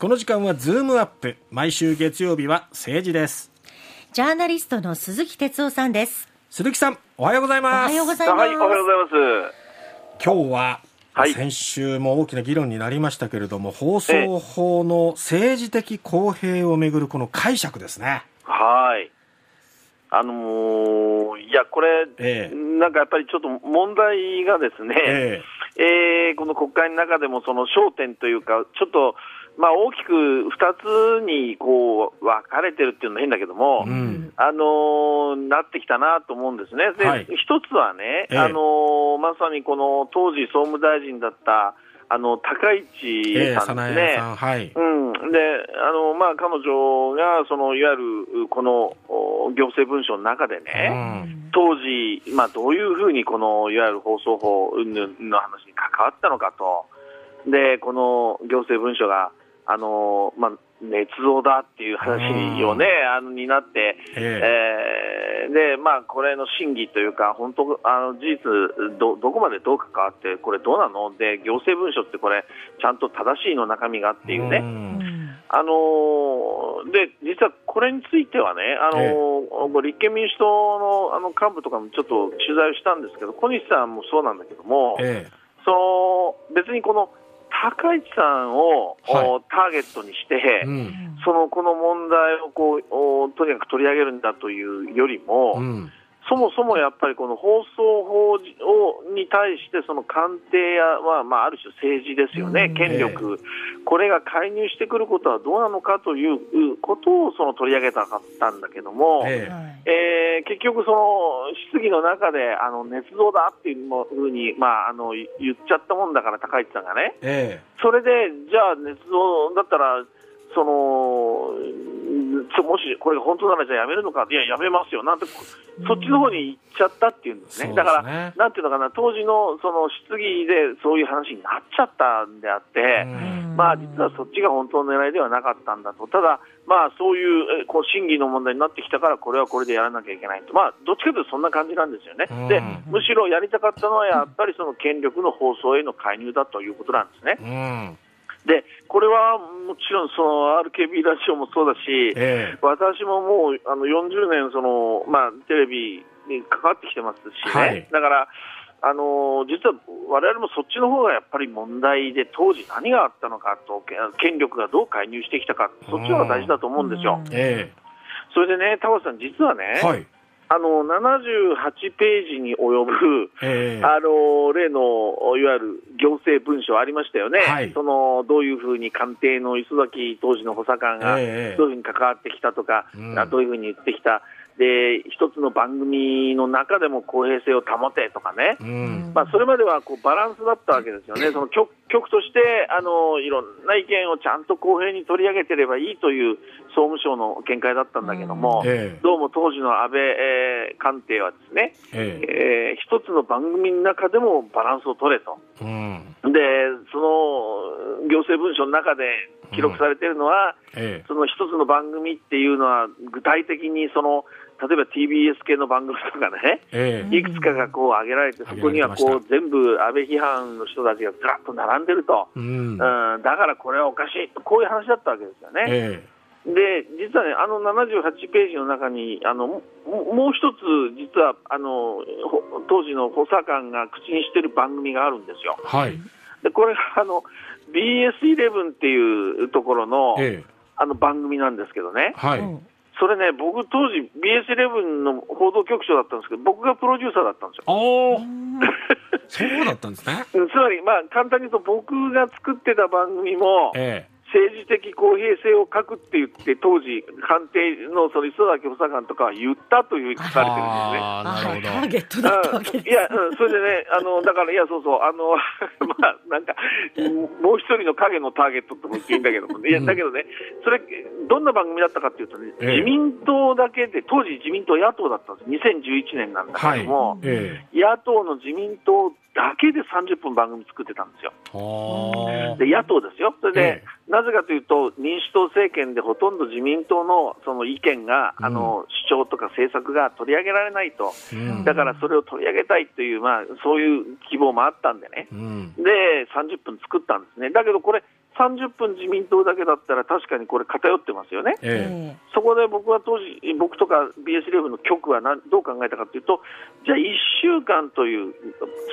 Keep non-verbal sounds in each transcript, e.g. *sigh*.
この時間はズームアップ。毎週月曜日は政治です。ジャーナリストの鈴木哲夫さんです。鈴木さんおはようございます。おはようございます、はい、おはようございます。今日は、はい。先週も大きな議論になりましたけれども放送法の政治的公平をめぐるこの解釈ですね。はい。あのーいや、これ、ええ。なんかやっぱりちょっと問題がですね、ええーこの国会の中でもその焦点というか、ちょっと、まあ、大きく2つにこう分かれてるっていうのは変だけども、うん。あのーなってきたなと思うんですね。で、はい。一つはね、ええ。あのーまさにこの当時総務大臣だった、あの、高市ええさんですね。早苗さんはい。うん、で、あの、まあ、彼女が、その、いわゆる、この、お行政文書の中でうね、ん。当時、まあ、どういうふうに、この、いわゆる放送法云々の話に関わったのかと、で、この行政文書が、あの、まあ、捏造だっていう話をね、あの、になって、ええ。ーで、まあ、これの真偽というか、本当、あの事実ど、どこまでどう関わって、これどうなの？で、行政文書ってこれ、ちゃんと正しいの中身がっていうね、ん。あのーで、実はこれについてはね、あのー立憲民主党のあの幹部とかもちょっと取材をしたんですけど、小西さんもそうなんだけども、え。その別にこの高市さんを、はい。おターゲットにして、えうん。そのこの問題をこうおとにかく取り上げるんだというよりも、うんそもそもやっぱりこの放送法をに対してその官邸や、まあまあ、ある種政治ですよね、うん。権力、これが介入してくることはどうなのかということをその取り上げたかったんだけども、えはいえー結局、その質疑の中であの捏造だっていうふうに、まあ、あの言っちゃったもんだから、高市さんがね、ええ。それでじゃあ、捏造だったら、そのうんちょもしこれが本当ならじゃあやめるのか、いや、やめますよ、なんて、そっちの方に行っちゃったっていうんですね、だから、なんていうのかな、当時のその質疑でそういう話になっちゃったんであって、うん。まあ、実はそっちが本当の狙いではなかったんだと、ただ、まあ、そういうえこう審議の問題になってきたから、これはこれでやらなきゃいけないと、まあ、どっちかというとそんな感じなんですよね、うん。でむしろやりたかったのは、やっぱりその権力の放送への介入だということなんですね。うんで、これはもちろんその RKB ラジオもそうだし、ええ。私ももうあの40年その、まあ、テレビに関わってきてますしね、はい。だから、あの実は我々もそっちの方がやっぱり問題で、当時何があったのかと、け権力がどう介入してきたか、そっちの方が大事だと思うんですよ。えそれでね、田畑さん、実はね、えはいあの78ページに及ぶ、ええ。あの例のいわゆる行政文書ありましたよね、はい。そのどういうふうに官邸の磯崎当時の補佐官がええ。どういうふうに関わってきたとか、どういうふうに言ってきた、で一つの番組の中でも公平性を保てとかね、うん。まあ、それまではこうバランスだったわけですよね、その局局としてあのいろんな意見をちゃんと公平に取り上げてればいいという総務省の見解だったんだけども、ええ。どうも当時の安倍、えー官邸はですね、ええ。えー一つの番組の中でもバランスを取れと。うん。で、その行政文書の中で記録されているのは、ええ。その一つの番組っていうのは、具体的にその、例えば TBS 系の番組とかね、ええ。いくつかがこう挙げられて、そこにはこう全部安倍批判の人たちがずらっと並んでると、うん。うん、だからこれはおかしい、こういう話だったわけですよね。えで、実はね、あの78ページの中に、あのももう一つ、実はあのほ当時の補佐官が口にしている番組があるんですよ。えはいでこれがあの BS11 っていうところの,、ええ。あの番組なんですけどね、はい。うん。それね、僕、当時 BS11 の報道局長だったんですけど、僕がプロデューサーだったんですよ。おおそうだったんですね。うんつまり、まあ、簡単に言うと、僕が作ってた番組も、え政治的公平性を書くって言って、当時、官邸のその磯崎補佐官とかは言ったというふうに書かれてるんですね。ああなるほど。ターゲットだったわけですいや、うんそれでね、あの、だから、いや、そうそう、あの、*laughs* まあ、なんか、もう一人の影のターゲットとも言っていいんだけども、ね、いや、だけどね、それ、どんな番組だったかっていうとね、ええ。自民党だけで、当時自民党野党だったんです。2011年なんだけども、え野党の自民党だけで30分番組作ってたんですよ。えあ。あで、野党ですよ。それで、えなぜかというと、民主党政権でほとんど自民党のその意見が、うんあの、主張とか政策が取り上げられないと。うんだからそれを取り上げたいという、まあ、そういう希望もあったんでね。うんで、30分作ったんですね。だけどこれ、30分自民党だけだったら確かにこれ偏ってますよね。えそこで僕は当時、僕とか BS レブの局は何どう考えたかというと、じゃあ1週間という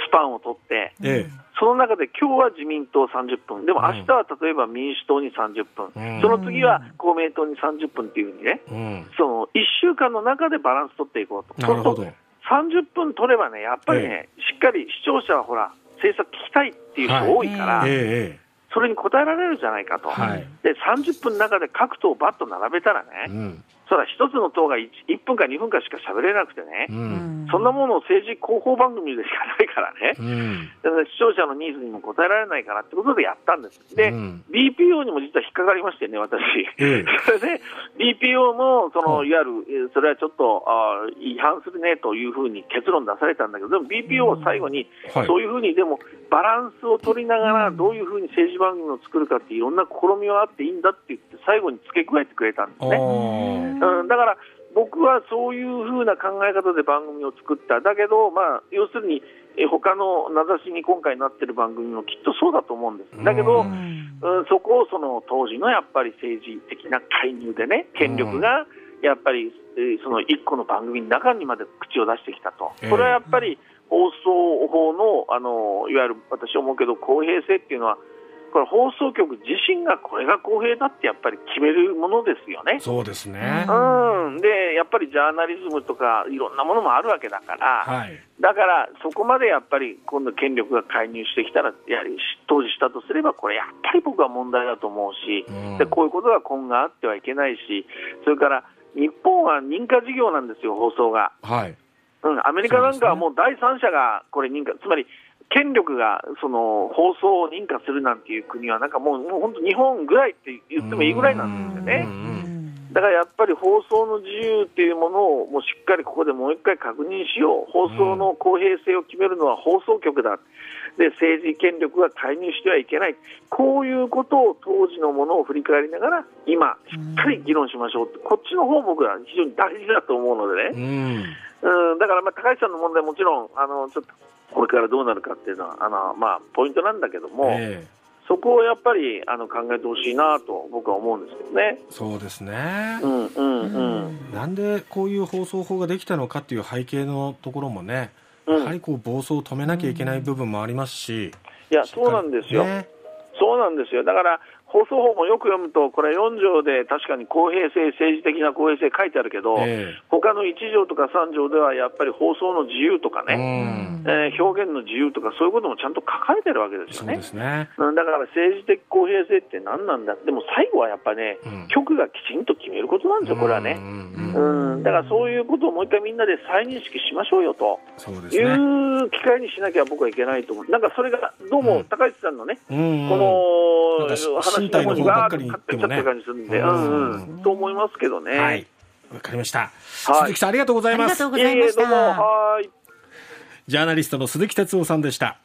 スパンを取って、ええ。その中で今日は自民党30分、でも明日は例えば民主党に30分、うん。その次は公明党に30分っていうふうにね、えうん。その1週間の中でバランス取っていこうと。なるほど。そうすると30分取ればね、やっぱりね、しっかり視聴者はほら、政策聞きたいっていう人多いから、えええそれに応えられるじゃないかと。はい。で、30分の中で各党バッと並べたらね、えうん。それは一つの党が 1, 1分か2分かしか喋れなくてね、うん。そんなものを政治広報番組でしかないからね、うん。だから視聴者のニーズにも応えられないからってことでやったんです。で、うん。BPO にも実は引っかかりましてね、私。ええ。そ *laughs* れで、BPO も、その、はいいわゆる、えーそれはちょっと、あー違反するねというふうに結論出されたんだけど、でも BPO を最後に、はい。そういうふうに、でも、バランスを取りながら、どういうふうに政治番組を作るかっていろんな試みはあっていいんだって言って、最後に付け加えてくれたんですあね。ー。うん、だから僕はそういうふうな考え方で番組を作った、だけど、まあ、要するに、え他の名指しに今回なってる番組もきっとそうだと思うんです。だけど、ううん、そこをその当時のやっぱり政治的な介入でね、権力がやっぱり、えーその一個の番組の中にまで口を出してきたと。ええ、これはやっぱり放送法のあのいわゆる私思うけど、公平性っていうのは、これ、放送局自身がこれが公平だってやっぱり決めるものですよね。そうですね。うん、でやっぱりジャーナリズムとかいろんなものもあるわけだから、はい。だからそこまでやっぱり今度、権力が介入してきたら、やはり当時したとすれば、これやっぱり僕は問題だと思うし、うん。でこういうことが今後あってはいけないし、それから日本は認可事業なんですよ、放送が。はいうん、アメリカなんかはもう第三者がこれ認可、つまり権力がその放送を認可するなんていう国は、なんかもうもう本当、日本ぐらいって言ってもいいぐらいなんですよね。だからやっぱり放送の自由っていうものをもうしっかりここでもう一回確認しよう、放送の公平性を決めるのは放送局だ、で政治権力が介入してはいけない、こういうことを当時のものを振り返りながら、今、しっかり議論しましょう。って、こっちの方僕は非常に大事だと思うのでうね、んうん、だからまあ高橋さんの問題、もちろんあのちょっとこれからどうなるかっていうのは、あのまあ、ポイントなんだけども。ええそこをやっぱりあの考えてほしいなと僕は思うんですけどね。そうですねうんうんうん。なんでこういう放送法ができたのかっていう背景のところもね、うんやはりこう暴走を止めなきゃいけない部分もありますし、いや、そうなんですよ。ねそうなんですよ。だから、放送法もよく読むと、これ4条で確かに公平性、政治的な公平性書いてあるけど、え他の1条とか3条ではやっぱり放送の自由とかえね、うん。えー表現の自由とかそういうこともちゃんと書かれてるわけですそうよね。ですね、うんだから政治的公平性って何なんだ？でも最後はやっぱね、うん。局がきちんと決めることなんですよ、これはね。うんだからそういうことをもう一回みんなで再認識しましょうよと。いそうですね、う機会にしなきゃ僕はいけないと思う、なんかそれがどうもうん。高市さんのね、うん。この話のの方ばっかりわーってもねと思いますけどね。はい。わかりました、はい。鈴木さんありがとうございます。ありがとうございましどうも、た。はーい。ジャーナリストの鈴木哲夫さんでした